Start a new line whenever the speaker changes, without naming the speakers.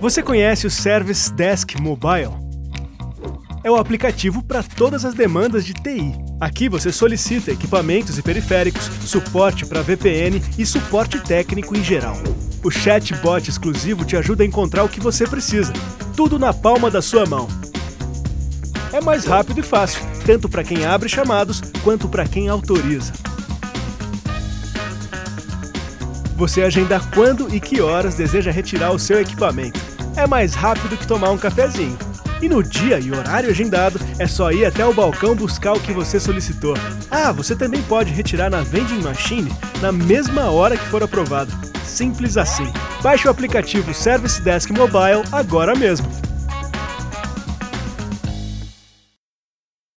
Você conhece o Service Desk Mobile? É o aplicativo para todas as demandas de TI. Aqui você solicita equipamentos e periféricos, suporte para VPN e suporte técnico em geral. O chatbot exclusivo te ajuda a encontrar o que você precisa, tudo na palma da sua mão. É mais rápido e fácil, tanto para quem abre chamados quanto para quem autoriza. Você agenda quando e que horas deseja retirar o seu equipamento. É mais rápido que tomar um cafezinho. E no dia e horário agendado, é só ir até o balcão buscar o que você solicitou. Ah, você também pode retirar na vending machine na mesma hora que for aprovado. Simples assim. Baixe o aplicativo Service Desk Mobile agora mesmo.